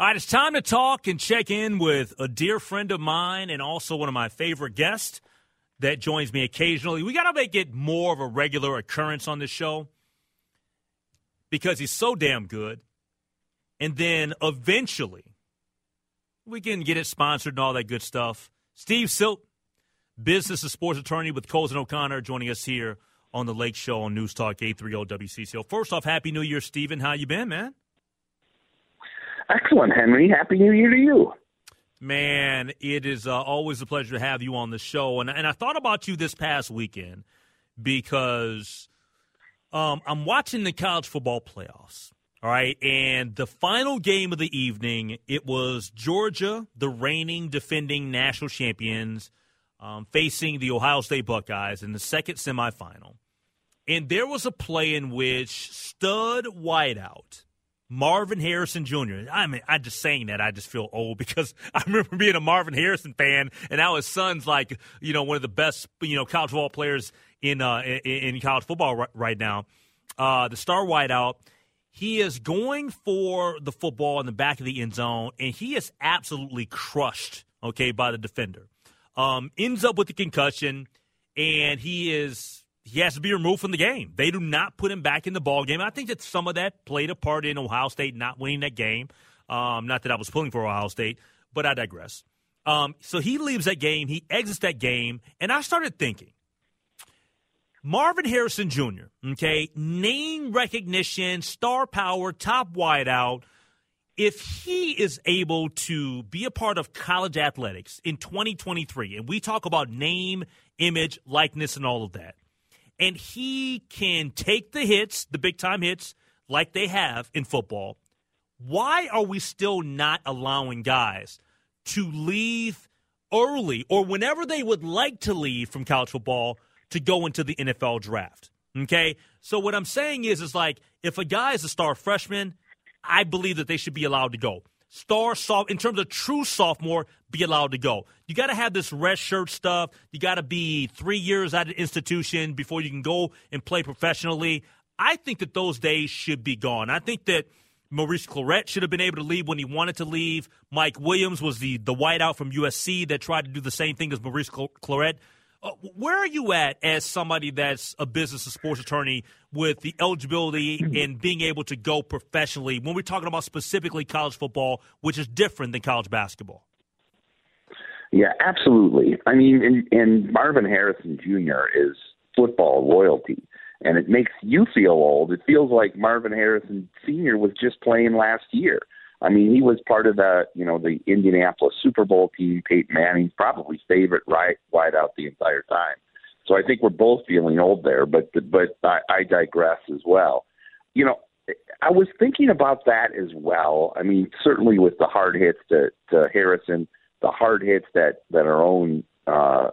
All right, it's time to talk and check in with a dear friend of mine and also one of my favorite guests that joins me occasionally. We got to make it more of a regular occurrence on this show because he's so damn good. And then eventually, we can get it sponsored and all that good stuff. Steve Silt, business and sports attorney with Cozen O'Connor, joining us here on the Lake Show on News Talk 830 WCCO. First off, Happy New Year, Steven. How you been, man? Excellent, Henry. Happy New Year to you. Man, it is uh, always a pleasure to have you on the show. And, and I thought about you this past weekend because um, I'm watching the college football playoffs. All right. And the final game of the evening, it was Georgia, the reigning defending national champions, um, facing the Ohio State Buckeyes in the second semifinal. And there was a play in which stud wideout Marvin Harrison Jr. I mean, I just saying that I just feel old because I remember being a Marvin Harrison fan, and now his son's like you know one of the best you know college football players in uh, in, in college football right, right now. Uh, the star wideout, he is going for the football in the back of the end zone, and he is absolutely crushed. Okay, by the defender, um, ends up with the concussion, and he is he has to be removed from the game. They do not put him back in the ball game. I think that some of that played a part in Ohio State not winning that game. Um, not that I was pulling for Ohio State, but I digress. Um, so he leaves that game, he exits that game, and I started thinking. Marvin Harrison Jr., okay, name recognition, star power, top wideout. If he is able to be a part of college athletics in 2023, and we talk about name, image, likeness, and all of that, and he can take the hits, the big time hits, like they have in football. Why are we still not allowing guys to leave early or whenever they would like to leave from college football to go into the NFL draft? Okay? So what I'm saying is is like if a guy is a star freshman, I believe that they should be allowed to go star soft in terms of true sophomore be allowed to go. You got to have this red shirt stuff. You got to be three years at an institution before you can go and play professionally. I think that those days should be gone. I think that Maurice Clarett should have been able to leave when he wanted to leave. Mike Williams was the the wideout from USC that tried to do the same thing as Maurice Clarett. Uh, where are you at as somebody that's a business and sports attorney with the eligibility mm-hmm. and being able to go professionally when we're talking about specifically college football, which is different than college basketball? Yeah, absolutely. I mean, and, and Marvin Harrison Jr. is football royalty, and it makes you feel old. It feels like Marvin Harrison Sr. was just playing last year. I mean, he was part of the, you know, the Indianapolis Super Bowl team. Peyton Manning's probably favorite right wide out the entire time. So I think we're both feeling old there, but but I, I digress as well. You know, I was thinking about that as well. I mean, certainly with the hard hits to, to Harrison, the hard hits that that our own uh,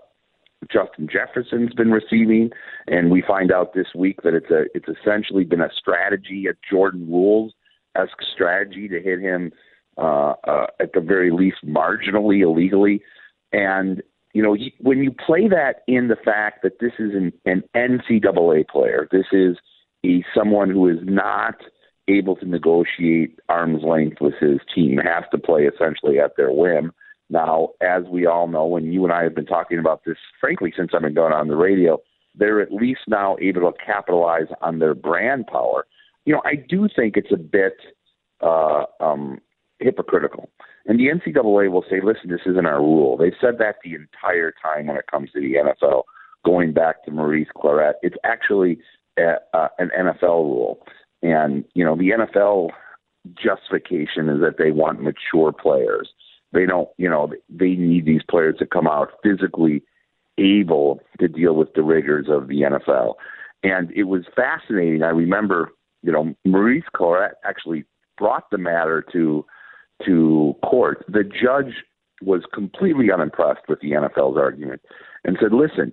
Justin Jefferson's been receiving, and we find out this week that it's a it's essentially been a strategy, a Jordan Rules esque strategy to hit him uh, uh, at the very least marginally illegally. And you know, when you play that in the fact that this is an, an NCAA player, this is a someone who is not able to negotiate arm's length with his team, has to play essentially at their whim. Now, as we all know, and you and I have been talking about this, frankly, since I've been going on the radio, they're at least now able to capitalize on their brand power you know, I do think it's a bit uh, um, hypocritical. And the NCAA will say, listen, this isn't our rule. They've said that the entire time when it comes to the NFL, going back to Maurice Clarett. It's actually a, uh, an NFL rule. And, you know, the NFL justification is that they want mature players. They don't, you know, they need these players to come out physically able to deal with the rigors of the NFL. And it was fascinating. I remember you know, Maurice Clarett actually brought the matter to to court. The judge was completely unimpressed with the NFL's argument and said, "Listen,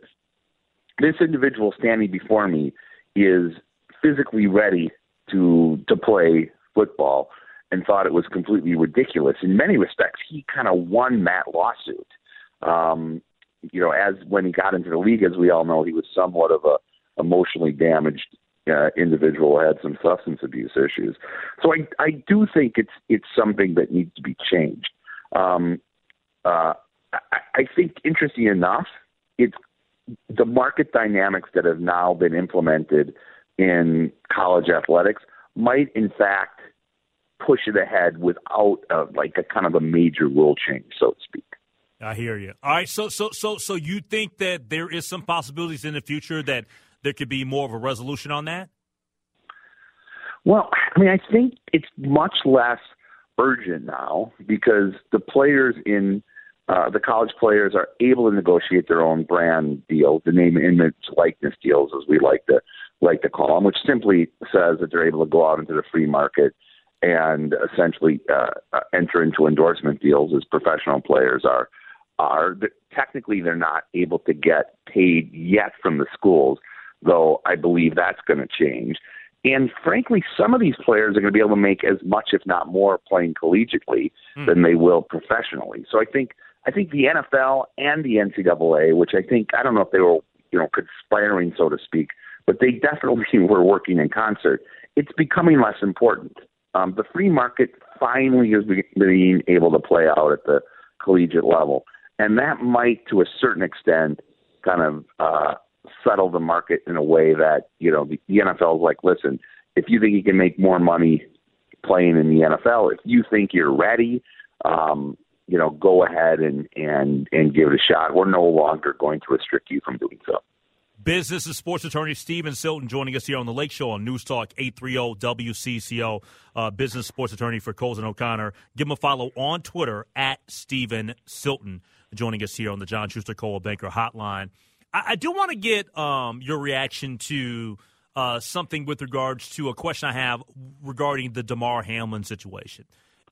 this individual standing before me is physically ready to to play football." And thought it was completely ridiculous. In many respects, he kind of won that lawsuit. Um, you know, as when he got into the league, as we all know, he was somewhat of a emotionally damaged uh, individual had some substance abuse issues. So I I do think it's it's something that needs to be changed. Um, uh, I, I think interesting enough, it's the market dynamics that have now been implemented in college athletics might in fact push it ahead without a, like a kind of a major rule change, so to speak. I hear you. All right, so so so so you think that there is some possibilities in the future that there could be more of a resolution on that? Well, I mean, I think it's much less urgent now because the players in uh, the college players are able to negotiate their own brand deals, the name, image, likeness deals, as we like to like to call them, which simply says that they're able to go out into the free market and essentially uh, uh enter into endorsement deals as professional players are. Are technically they're not able to get paid yet from the schools, though I believe that's going to change. And frankly, some of these players are going to be able to make as much, if not more, playing collegiately mm. than they will professionally. So I think I think the NFL and the NCAA, which I think I don't know if they were you know conspiring so to speak, but they definitely were working in concert. It's becoming less important. Um, the free market finally is being able to play out at the collegiate level, and that might, to a certain extent, kind of uh, settle the market in a way that you know the, the NFL is like, listen, if you think you can make more money playing in the NFL, if you think you're ready, um, you know, go ahead and and and give it a shot. We're no longer going to restrict you from doing so. Business and sports attorney Steven Silton joining us here on the Lake Show on News Talk 830 WCCO. Uh, business sports attorney for Cozen O'Connor. Give him a follow on Twitter at Steven Silton joining us here on the John Schuster Coldwell Banker Hotline. I, I do want to get um, your reaction to uh, something with regards to a question I have regarding the Damar Hamlin situation.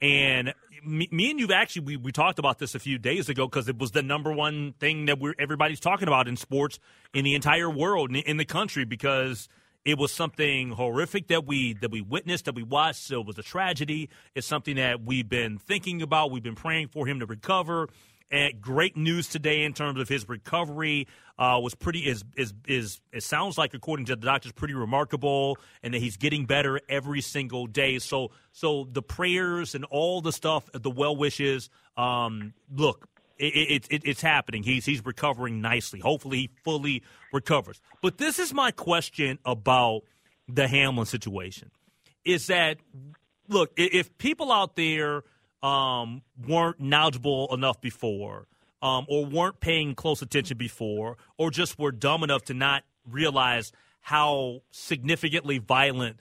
And me, me, and you've actually we, we talked about this a few days ago because it was the number one thing that we're everybody's talking about in sports in the entire world in, in the country because it was something horrific that we that we witnessed that we watched. So it was a tragedy. It's something that we've been thinking about. We've been praying for him to recover. And great news today in terms of his recovery uh, was pretty is is is it sounds like according to the doctors pretty remarkable, and that he's getting better every single day. So so the prayers and all the stuff, the well wishes. Um, look, it, it, it, it's happening. He's he's recovering nicely. Hopefully, he fully recovers. But this is my question about the Hamlin situation: is that look, if people out there um, weren't knowledgeable enough before, um, or weren't paying close attention before, or just were dumb enough to not realize how significantly violent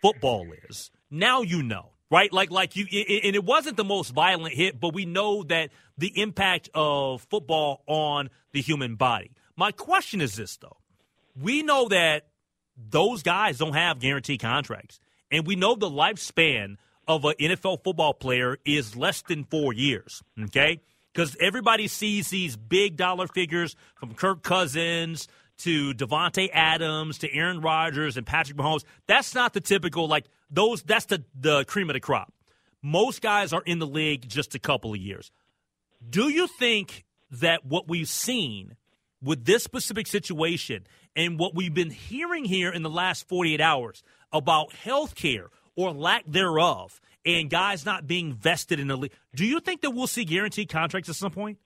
football is. Now you know, right? Like, like you, it, and it wasn't the most violent hit, but we know that the impact of football on the human body. My question is this, though: we know that those guys don't have guaranteed contracts, and we know the lifespan of an NFL football player is less than four years. Okay, because everybody sees these big dollar figures from Kirk Cousins to Davante Adams to Aaron Rodgers and Patrick Mahomes. That's not the typical like those. That's the the cream of the crop. Most guys are in the league just a couple of years. Do you think that what we've seen with this specific situation and what we've been hearing here in the last 48 hours about health care or lack thereof and guys not being vested in the league. Do you think that we'll see guaranteed contracts at some point?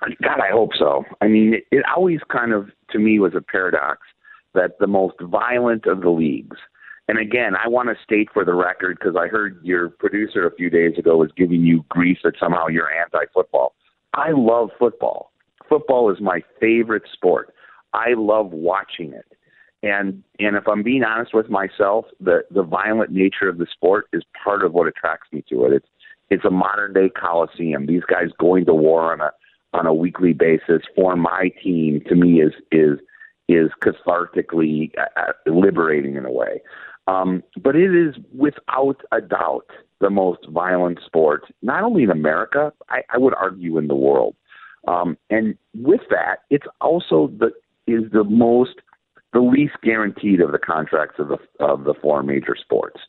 God, I hope so. I mean, it, it always kind of, to me, was a paradox that the most violent of the leagues, and again, I want to state for the record because I heard your producer a few days ago was giving you grief that somehow you're anti football. I love football. Football is my favorite sport. I love watching it. And and if I'm being honest with myself, the the violent nature of the sport is part of what attracts me to it. It's it's a modern day coliseum. These guys going to war on a on a weekly basis for my team to me is is is cathartically uh, uh, liberating in a way. Um, but it is without a doubt the most violent sport, not only in America, I, I would argue in the world. Um, and with that, it's also the is the most the least guaranteed of the contracts of the of the four major sports.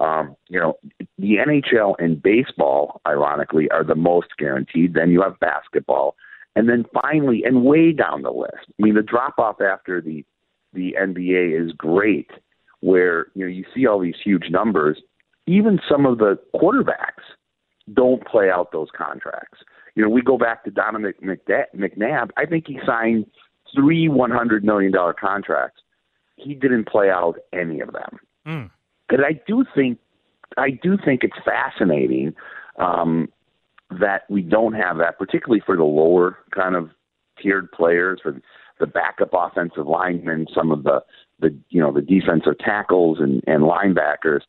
Um, you know, the NHL and baseball, ironically, are the most guaranteed. Then you have basketball, and then finally, and way down the list. I mean, the drop off after the the NBA is great, where you know you see all these huge numbers. Even some of the quarterbacks don't play out those contracts. You know, we go back to Donovan McNabb. I think he signed three one hundred million dollar contracts. He didn't play out any of them. Mm. I do think I do think it's fascinating um, that we don't have that, particularly for the lower kind of tiered players, for the backup offensive linemen, some of the the you know the defensive tackles and, and linebackers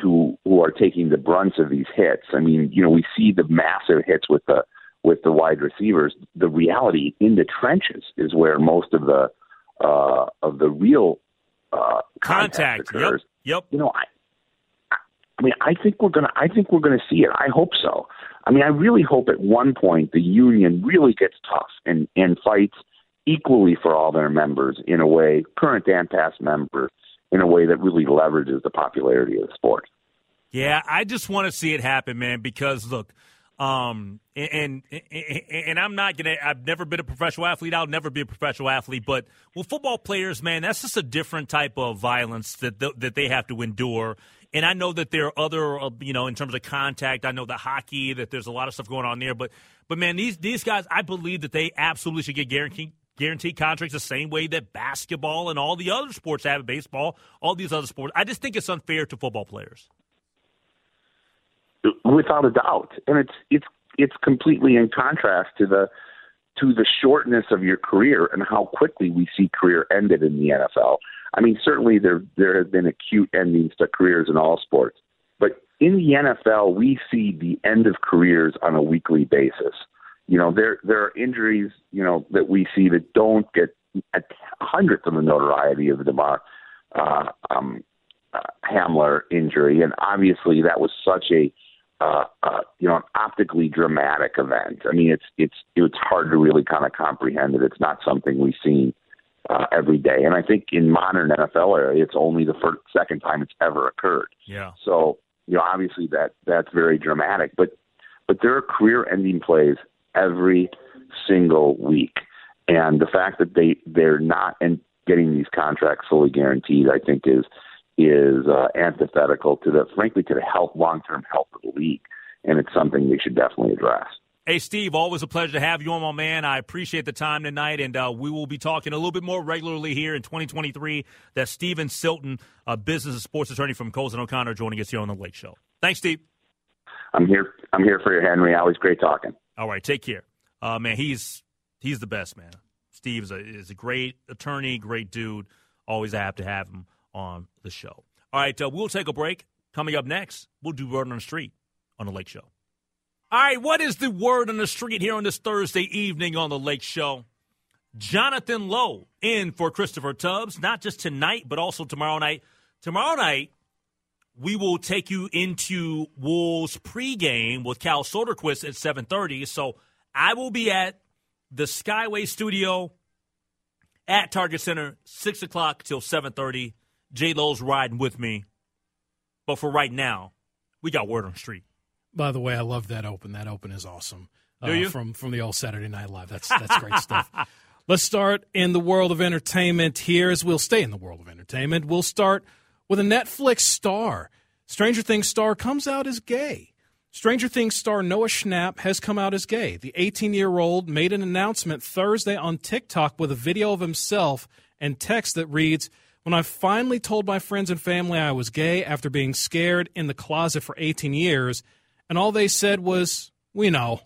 who who are taking the brunt of these hits. I mean, you know, we see the massive hits with the with the wide receivers. The reality in the trenches is where most of the uh, of the real uh, contact, contact occurs. Yep. Yep. You know, I, I mean, I think we're gonna. I think we're gonna see it. I hope so. I mean, I really hope at one point the union really gets tough and and fights equally for all their members in a way, current and past members, in a way that really leverages the popularity of the sport. Yeah, I just want to see it happen, man. Because look, um, and, and and I'm not gonna. I've never been a professional athlete. I'll never be a professional athlete. But with football players, man, that's just a different type of violence that that they have to endure. And I know that there are other, uh, you know, in terms of contact. I know the hockey that there's a lot of stuff going on there. But but man, these these guys, I believe that they absolutely should get guaranteed guaranteed contracts the same way that basketball and all the other sports have, baseball, all these other sports. I just think it's unfair to football players. Without a doubt, and it's it's it's completely in contrast to the to the shortness of your career and how quickly we see career ended in the NFL. I mean, certainly there there have been acute endings to careers in all sports, but in the NFL, we see the end of careers on a weekly basis. You know, there there are injuries, you know, that we see that don't get a hundredth of the notoriety of the Damar uh, um, uh, Hamlin injury, and obviously that was such a uh, uh, you know, an optically dramatic event. I mean, it's it's it's hard to really kind of comprehend it. It's not something we see uh, every day, and I think in modern NFL era, it's only the first, second time it's ever occurred. Yeah. So you know, obviously that that's very dramatic, but but there are career-ending plays every single week. And the fact that they they're not and getting these contracts fully guaranteed, I think is is uh, antithetical to the frankly to the health long term health of the league, and it's something we should definitely address. Hey, Steve, always a pleasure to have you on, my man. I appreciate the time tonight, and uh, we will be talking a little bit more regularly here in 2023. That's Steven Silton, a business and sports attorney from Cozen O'Connor, joining us here on the Lake Show. Thanks, Steve. I'm here. I'm here for you, Henry. Always great talking. All right, take care. Uh, man, he's he's the best, man. Steve is a, is a great attorney, great dude. Always happy to have him on the show. All right, uh, we'll take a break. Coming up next, we'll do Word on the Street on the Lake Show. All right, what is the word on the street here on this Thursday evening on the Lake Show? Jonathan Lowe in for Christopher Tubbs, not just tonight, but also tomorrow night. Tomorrow night, we will take you into Wolves pregame with Cal Soderquist at 7:30. So I will be at the Skyway Studio at Target Center, six o'clock till 7:30. J Lowe's riding with me, but for right now, we got word on the street. By the way, I love that open. That open is awesome. Do uh, you? From from the old Saturday Night Live. That's that's great stuff. Let's start in the world of entertainment here as we'll stay in the world of entertainment. We'll start with a Netflix star. Stranger Things star comes out as gay. Stranger Things star Noah Schnapp has come out as gay. The 18 year old made an announcement Thursday on TikTok with a video of himself and text that reads, When I finally told my friends and family I was gay after being scared in the closet for 18 years, and all they said was, We know.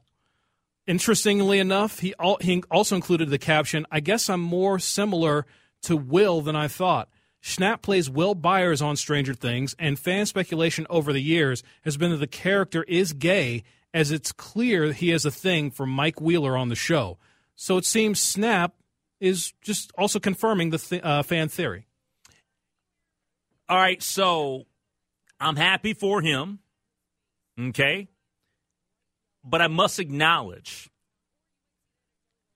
Interestingly enough, he, also included the caption, I guess I'm more similar to Will than I thought. Schnapp plays Will Byers on Stranger Things, and fan speculation over the years has been that the character is gay, as it's clear he has a thing for Mike Wheeler on the show. So it seems Schnapp is just also confirming the th- uh, fan theory. All right, so I'm happy for him. Okay. But I must acknowledge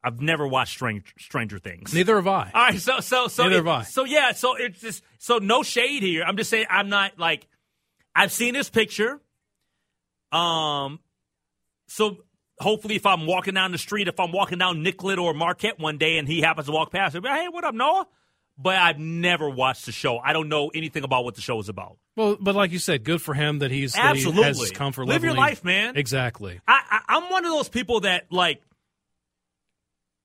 I've never watched Stranger, Stranger Things. Neither have I. All right, so so so Neither it, have I. So yeah, so it's just so no shade here. I'm just saying I'm not like I've seen this picture. Um, so hopefully, if I'm walking down the street, if I'm walking down Nicollet or Marquette one day, and he happens to walk past, I'll be, hey, what up, Noah? But I've never watched the show. I don't know anything about what the show is about. Well, but like you said, good for him that he's that absolutely he has comfort. Live your life, man. Exactly. I, I, I'm one of those people that like.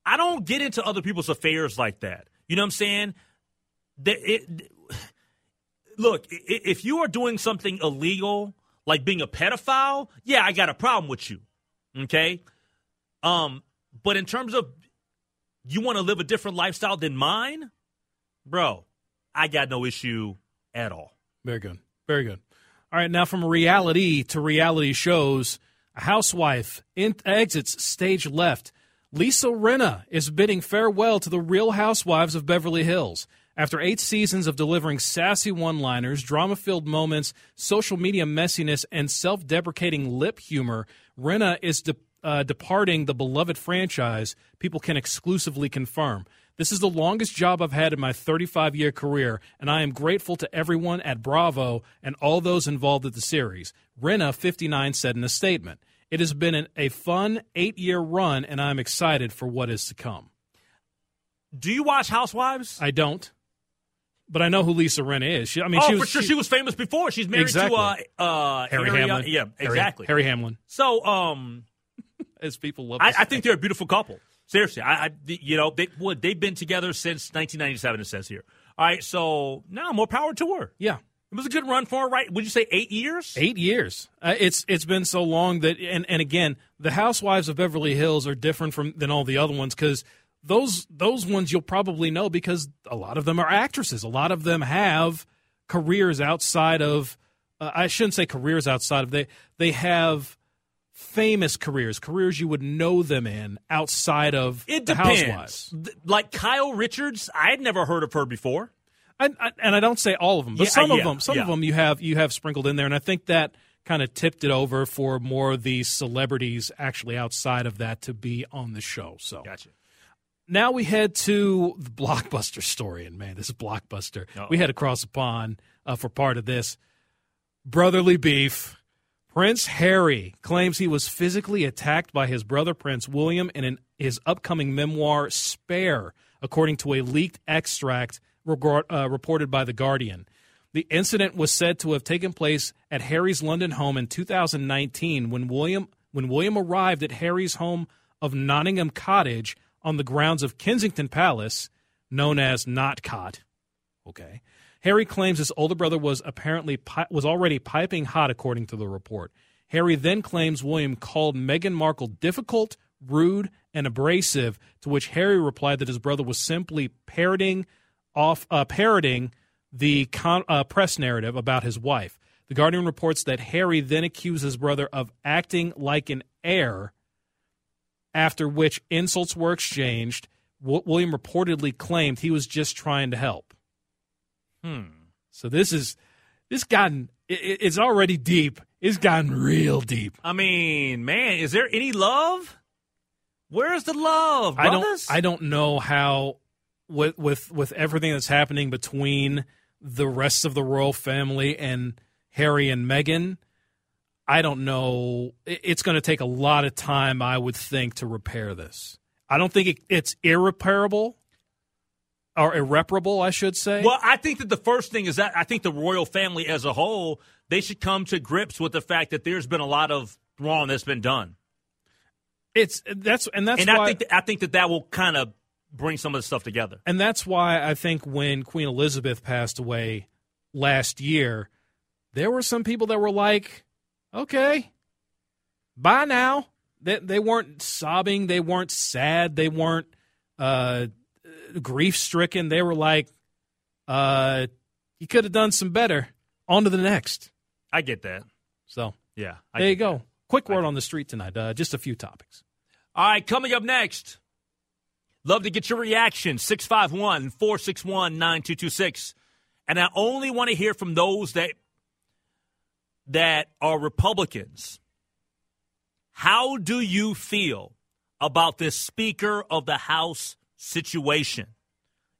I don't get into other people's affairs like that. You know what I'm saying? That it, look, if you are doing something illegal, like being a pedophile, yeah, I got a problem with you. Okay? Um, but in terms of you want to live a different lifestyle than mine, bro, I got no issue at all. Very good. Very good. All right, now from reality to reality shows, a housewife in, exits stage left. Lisa Rinna is bidding farewell to the Real Housewives of Beverly Hills. After eight seasons of delivering sassy one liners, drama filled moments, social media messiness, and self deprecating lip humor, Rinna is de- uh, departing the beloved franchise, people can exclusively confirm. This is the longest job I've had in my 35 year career, and I am grateful to everyone at Bravo and all those involved with the series. Rinna, 59, said in a statement It has been an, a fun eight year run, and I'm excited for what is to come. Do you watch Housewives? I don't but I know who Lisa Rinna is. She, I mean, oh, she was, for sure. She, she, was famous before. She's married exactly. to uh, uh, Harry, Harry Hamlin. yeah, exactly. Harry, Harry Hamlin. So, um, as people love, I, I, think they're a beautiful couple. Seriously, I, I you know, they would they've been together since 1997. It says here. All right, so now more power to her. Yeah, it was a good run for her, right? Would you say eight years? Eight years. Uh, it's it's been so long that, and and again, the Housewives of Beverly Hills are different from than all the other ones because those those ones you'll probably know because a lot of them are actresses. A lot of them have careers outside of. Uh, I shouldn't say careers outside of they they have famous careers, careers you would know them in outside of it depends. Housewives. Like Kyle Richards, I had never heard of her before. I, I, and I don't say all of them, but yeah, some yeah, of them, some yeah. of them you have you have sprinkled in there, and I think that kind of tipped it over for more of these celebrities actually outside of that to be on the show. So, gotcha. Now we head to the blockbuster story, and man, this is blockbuster. Uh-oh. We head across the pond uh, for part of this brotherly beef. Prince Harry claims he was physically attacked by his brother Prince William in his upcoming memoir Spare, according to a leaked extract regard, uh, reported by The Guardian. The incident was said to have taken place at Harry's London home in 2019 when William when William arrived at Harry's home of Nottingham Cottage on the grounds of Kensington Palace, known as Nott Cott. Okay. Harry claims his older brother was apparently pi- was already piping hot, according to the report. Harry then claims William called Meghan Markle difficult, rude, and abrasive. To which Harry replied that his brother was simply parroting off uh, parroting the con- uh, press narrative about his wife. The Guardian reports that Harry then accused his brother of acting like an heir. After which insults were exchanged, William reportedly claimed he was just trying to help. Hmm. So this is this gotten it, it's already deep. It's gotten real deep. I mean, man, is there any love? Where's the love, brothers? I don't. I don't know how with with with everything that's happening between the rest of the royal family and Harry and Meghan. I don't know. It's going to take a lot of time, I would think, to repair this. I don't think it, it's irreparable or irreparable, I should say. Well, I think that the first thing is that I think the royal family as a whole they should come to grips with the fact that there's been a lot of wrong that's been done. It's that's and that's and why I think that, I think that that will kind of bring some of the stuff together. And that's why I think when Queen Elizabeth passed away last year, there were some people that were like, "Okay, bye now." They they weren't sobbing, they weren't sad, they weren't uh, grief stricken. They were like, uh, "You could have done some better." On to the next. I get that. So yeah, I there you go. That. Quick word on the street tonight. Uh, just a few topics. All right, coming up next. Love to get your reaction. 651 461 9226. And I only want to hear from those that that are Republicans. How do you feel about this Speaker of the House situation?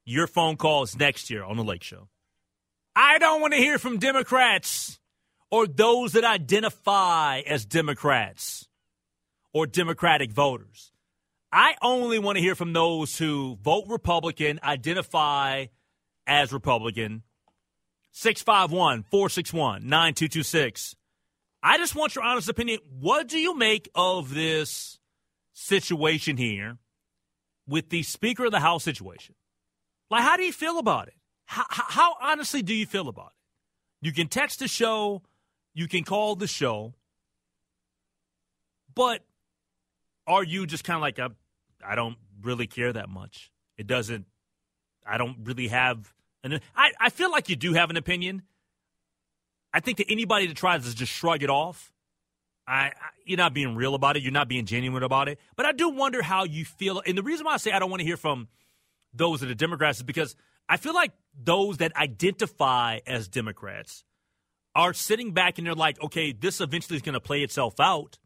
Your phone call is next year on the Lake Show. I don't want to hear from Democrats or those that identify as Democrats or Democratic voters. I only want to hear from those who vote Republican, identify as Republican. 651 461 9226. I just want your honest opinion. What do you make of this situation here with the Speaker of the House situation? Like, how do you feel about it? How, how, honestly do you feel about it? You can text the show, you can call the show, but are you just kind of like, I don't really care that much? It doesn't, I don't really have an, I, I feel like you do have an opinion I think that anybody that tries to just shrug it off, I, I, you're not being real about it. You're not being genuine about it. But I do wonder how you feel. And the reason why I say I don't want to hear from those that are Democrats is because I feel like those that identify as Democrats are sitting back and they're like, okay, this eventually is going to play itself out.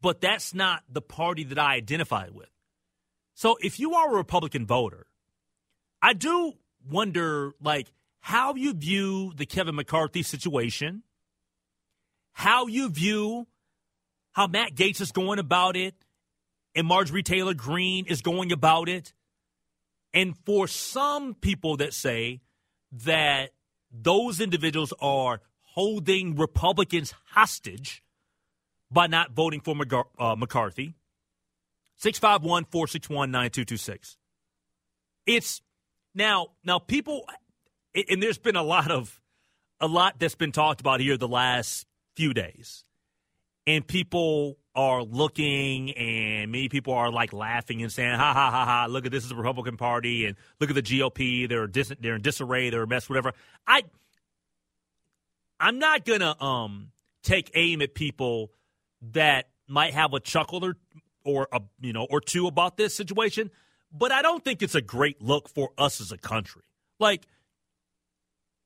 But that's not the party that I identify with. So if you are a Republican voter, I do wonder, like, how you view the Kevin McCarthy situation, how you view how Matt Gaetz is going about it, and Marjorie Taylor Greene is going about it. And for some people that say that those individuals are holding Republicans hostage by not voting for uh, McCarthy, 651 461 9226. It's now, now people and there's been a lot of a lot that's been talked about here the last few days, and people are looking, and many people are like laughing and saying, "Ha ha ha ha! Look at this is the Republican Party, and look at the GOP. They're dis- they're in disarray. They're a mess. Whatever." I I'm not gonna um take aim at people that might have a chuckle or or a you know or two about this situation, but I don't think it's a great look for us as a country. Like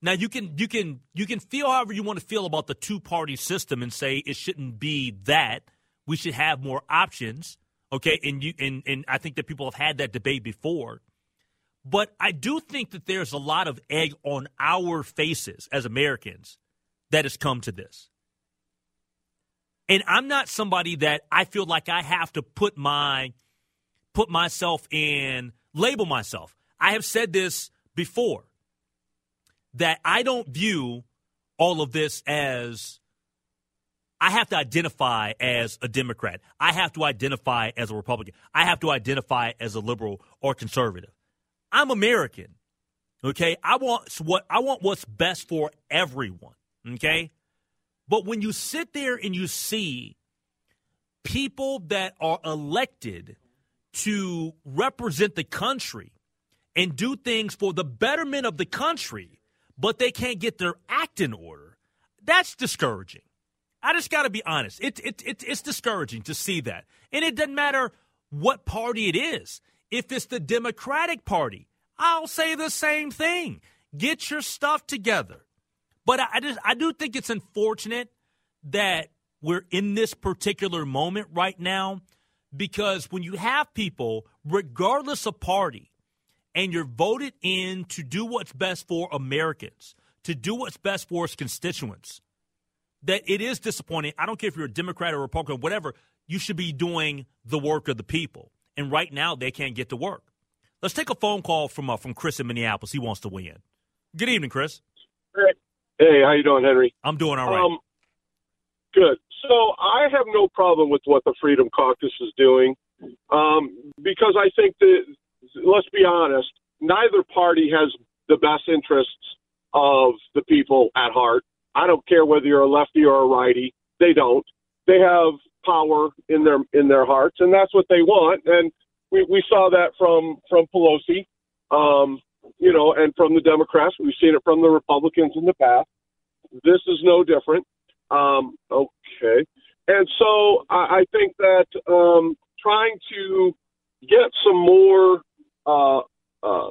now you can you can you can feel however you want to feel about the two party system and say it shouldn't be that. We should have more options. Okay, and you and, and I think that people have had that debate before. But I do think that there's a lot of egg on our faces as Americans that has come to this. And I'm not somebody that I feel like I have to put my put myself in label myself. I have said this before that I don't view all of this as I have to identify as a Democrat. I have to identify as a Republican. I have to identify as a liberal or conservative. I'm American. Okay? I want what I want what's best for everyone. Okay? But when you sit there and you see people that are elected to represent the country and do things for the betterment of the country, but they can't get their act in order. That's discouraging. I just got to be honest. It, it, it, it's discouraging to see that. And it doesn't matter what party it is. If it's the Democratic Party, I'll say the same thing. Get your stuff together. But I, I just I do think it's unfortunate that we're in this particular moment right now because when you have people, regardless of party, and you're voted in to do what's best for Americans, to do what's best for its constituents, that it is disappointing. I don't care if you're a Democrat or Republican, whatever, you should be doing the work of the people. And right now, they can't get to work. Let's take a phone call from uh, from Chris in Minneapolis. He wants to weigh in. Good evening, Chris. Hey, how you doing, Henry? I'm doing all right. Um, good. So I have no problem with what the Freedom Caucus is doing um, because I think that let's be honest, neither party has the best interests of the people at heart. I don't care whether you're a lefty or a righty. They don't. They have power in their in their hearts, and that's what they want. And we, we saw that from from Pelosi, um, you know, and from the Democrats. We've seen it from the Republicans in the past. This is no different. Um, okay, and so I, I think that um, trying to get some more uh, uh,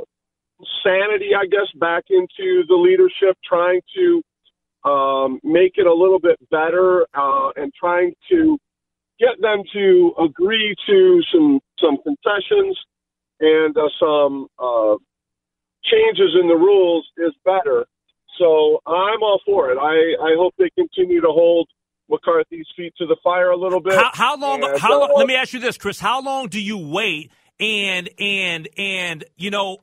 sanity, I guess, back into the leadership, trying to um, make it a little bit better uh, and trying to get them to agree to some some concessions and uh, some uh, changes in the rules is better. So I'm all for it. I, I hope they continue to hold McCarthy's feet to the fire a little bit. How, how long? And, how uh, Let me ask you this, Chris. How long do you wait And and and you know,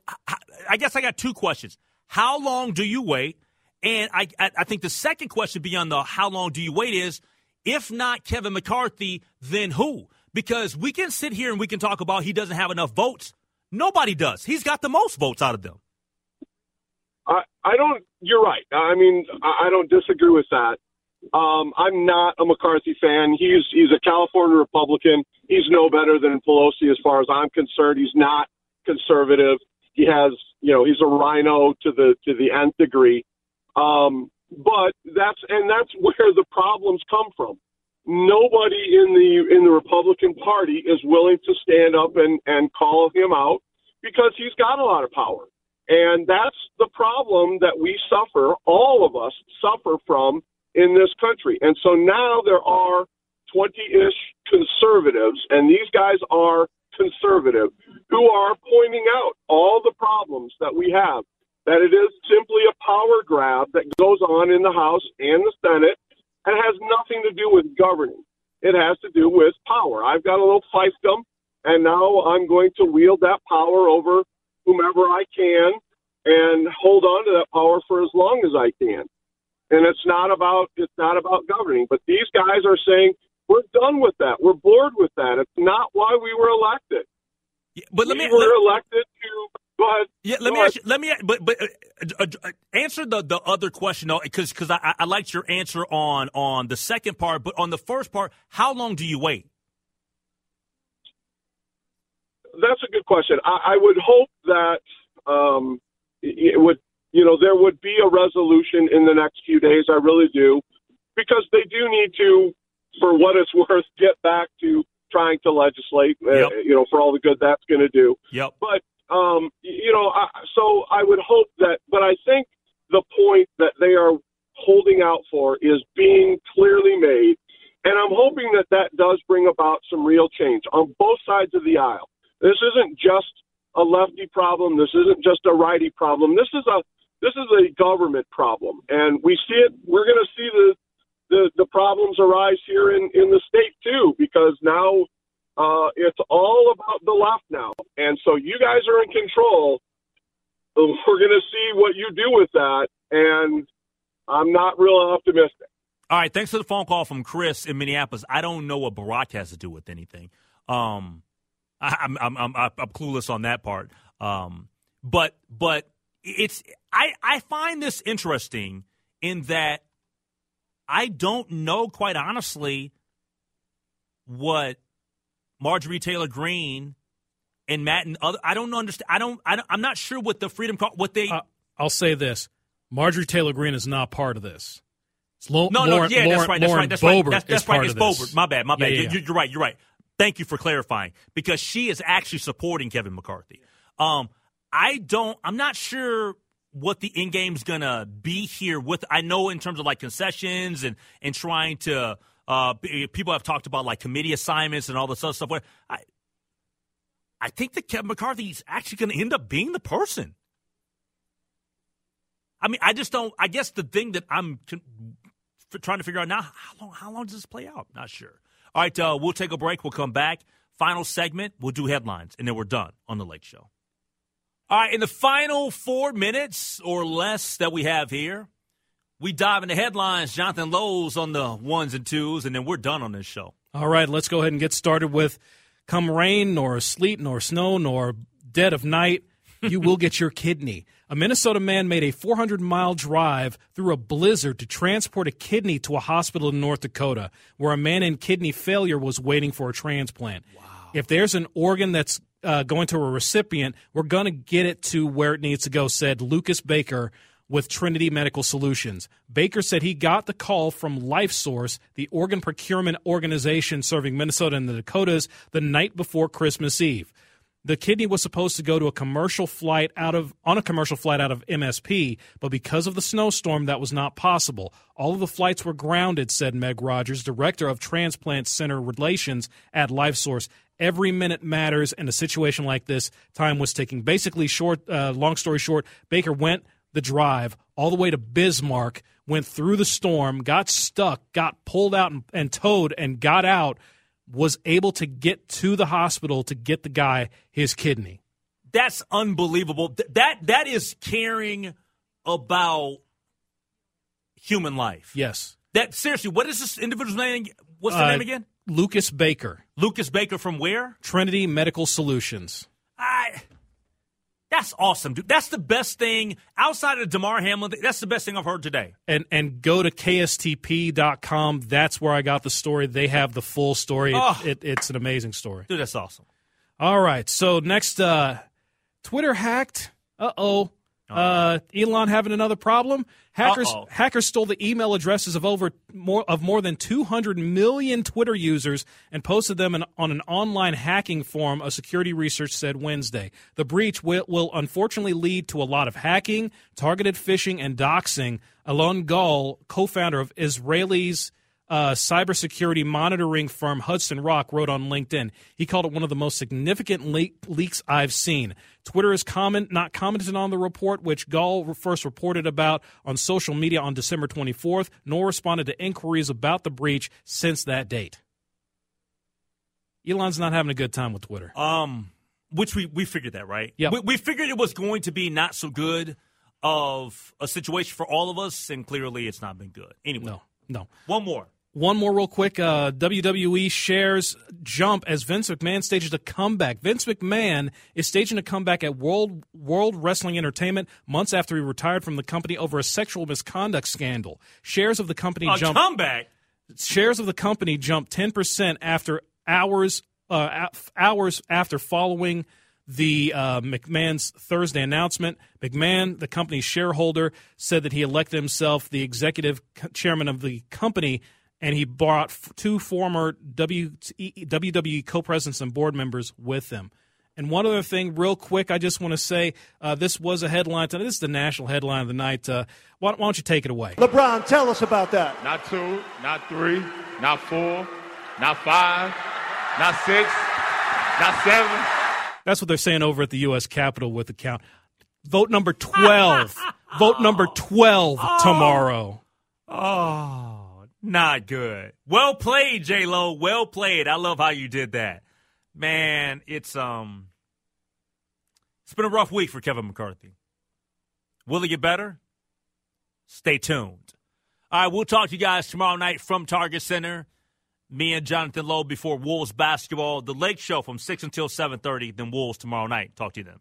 I guess I got two questions. How long do you wait? And I I think the second question beyond the how long do you wait is if not Kevin McCarthy, then who? Because we can sit here and we can talk about he doesn't have enough votes. Nobody does. He's got the most votes out of them. I I don't. You're right. I mean, I, don't disagree with that. Um, I'm not a McCarthy fan. He's he's a California Republican. He's no better than Pelosi as far as I'm concerned. He's not conservative. He has, you know, he's a RINO to the to the nth degree. Um, but that's and that's where the problems come from. Nobody in the in the Republican Party is willing to stand up and and call him out because he's got a lot of power. And that's the problem that we suffer, all of us suffer from in this country. And so now there are 20 ish conservatives, and these guys are conservative, who are pointing out all the problems that we have. That it is simply a power grab that goes on in the House and the Senate and has nothing to do with governing. It has to do with power. I've got a little fiefdom, and now I'm going to wield that power over whomever I can and hold on to that power for as long as I can and it's not about it's not about governing. But these guys are saying we're done with that. We're bored with that. It's not why we were elected. Yeah, but let we me were let, elected to. Go ahead. Yeah, let Go me ahead. ask you, let me but but uh, uh, answer the the other question though, because because I, I liked your answer on on the second part, but on the first part, how long do you wait? That's a good question. I, I would hope that um, it would you know, there would be a resolution in the next few days. I really do, because they do need to, for what it's worth, get back to trying to legislate. Uh, you know, for all the good that's going to do. Yep. But um, you know, I, so I would hope that. But I think the point that they are holding out for is being clearly made, and I'm hoping that that does bring about some real change on both sides of the aisle. This isn't just a lefty problem. This isn't just a righty problem. This is a this is a government problem, and we see it. We're going to see the, the the problems arise here in in the state too, because now uh, it's all about the left now, and so you guys are in control. We're going to see what you do with that, and I'm not real optimistic. All right, thanks for the phone call from Chris in Minneapolis. I don't know what Barack has to do with anything. Um, I, I'm, I'm I'm I'm clueless on that part. Um, but but it's I I find this interesting in that I don't know quite honestly what Marjorie Taylor Greene and Matt and other I don't understand. I don't, I don't I'm not sure what the freedom what they Uh, I'll say this: Marjorie Taylor Greene is not part of this. It's Lo- No, Lauren, no, yeah, Lauren, that's right, that's Lauren right, that's right, that's, that's right. It's. Boebert. My bad, my bad. Yeah, yeah, You- yeah. You're right. You're right. Thank you for clarifying because she is actually supporting Kevin McCarthy. Um, I don't. I'm not sure what the end game's gonna be here. With I know in terms of like concessions and and trying to. Uh, people have talked about like committee assignments and all this other stuff. Where I, I think that Kevin McCarthy is actually going to end up being the person. I mean, I just don't. I guess the thing that I'm trying to figure out now how long how long does this play out? Not sure. All right, uh, we'll take a break. We'll come back. Final segment. We'll do headlines, and then we're done on the Lake Show. All right, in the final four minutes or less that we have here, we dive into headlines. Jonathan Lowe's on the ones and twos, and then we're done on this show. All right, let's go ahead and get started with come rain, nor sleet, nor snow, nor dead of night, you will get your kidney. A Minnesota man made a 400 mile drive through a blizzard to transport a kidney to a hospital in North Dakota, where a man in kidney failure was waiting for a transplant. Wow. If there's an organ that's uh, going to a recipient, we're going to get it to where it needs to go, said Lucas Baker with Trinity Medical Solutions. Baker said he got the call from LifeSource, the organ procurement organization serving Minnesota and the Dakotas, the night before Christmas Eve. The kidney was supposed to go to a commercial flight out of on a commercial flight out of MSP, but because of the snowstorm that was not possible. All of the flights were grounded, said Meg Rogers, director of transplant center relations at LifeSource. Every minute matters in a situation like this. Time was ticking. Basically, short, uh, long story short, Baker went the drive all the way to Bismarck, went through the storm, got stuck, got pulled out and, and towed, and got out was able to get to the hospital to get the guy his kidney. That's unbelievable. Th- that that is caring about human life. Yes. That seriously, what is this individual's name? What's the Uh, name again? Lucas Baker, Lucas Baker from where? Trinity Medical Solutions. I. That's awesome, dude. That's the best thing outside of Damar Hamlin. That's the best thing I've heard today. And and go to kstp.com. That's where I got the story. They have the full story. It- Oh. it, it's an amazing story. Dude, that's awesome. All right. So next, uh, Twitter hacked. Uh oh. Uh, Elon having another problem. Hackers Uh-oh. hackers stole the email addresses of over more of more than 200 million Twitter users and posted them in, on an online hacking forum. A security research said Wednesday. The breach will, will unfortunately lead to a lot of hacking, targeted phishing, and doxing. Alon Gal, co-founder of Israelis uh, cybersecurity monitoring firm Hudson Rock wrote on LinkedIn. He called it one of the most significant le- leaks I've seen. Twitter is comment, not commented on the report, which Gal first reported about on social media on December 24th, nor responded to inquiries about the breach since that date. Elon's not having a good time with Twitter. Um, which we we figured that right. Yep. We, we figured it was going to be not so good of a situation for all of us, and clearly it's not been good. Anyway, No, no. one more. One more, real quick. Uh, WWE shares jump as Vince McMahon stages a comeback. Vince McMahon is staging a comeback at World World Wrestling Entertainment months after he retired from the company over a sexual misconduct scandal. Shares of the company A jump comeback. shares of the company jumped 10% after hours uh, hours after following the uh, McMahon's Thursday announcement. McMahon, the company's shareholder, said that he elected himself the executive chairman of the company, and he brought f- two former w- WWE co-presidents and board members with him. And one other thing, real quick, I just want to say uh, this was a headline. Tonight. This is the national headline of the night. Uh, why, why don't you take it away? LeBron, tell us about that. Not two, not three, not four, not five, not six, not seven. That's what they're saying over at the U.S. Capitol with the count. Vote number 12. Vote number 12 tomorrow. Oh, not good. Well played, J Lo. Well played. I love how you did that, man. It's um, it's been a rough week for Kevin McCarthy. Will it get better? Stay tuned. All right, we'll talk to you guys tomorrow night from Target Center. Me and Jonathan Lowe before Wolves basketball. The Lake Show from six until seven thirty. Then Wolves tomorrow night. Talk to you then.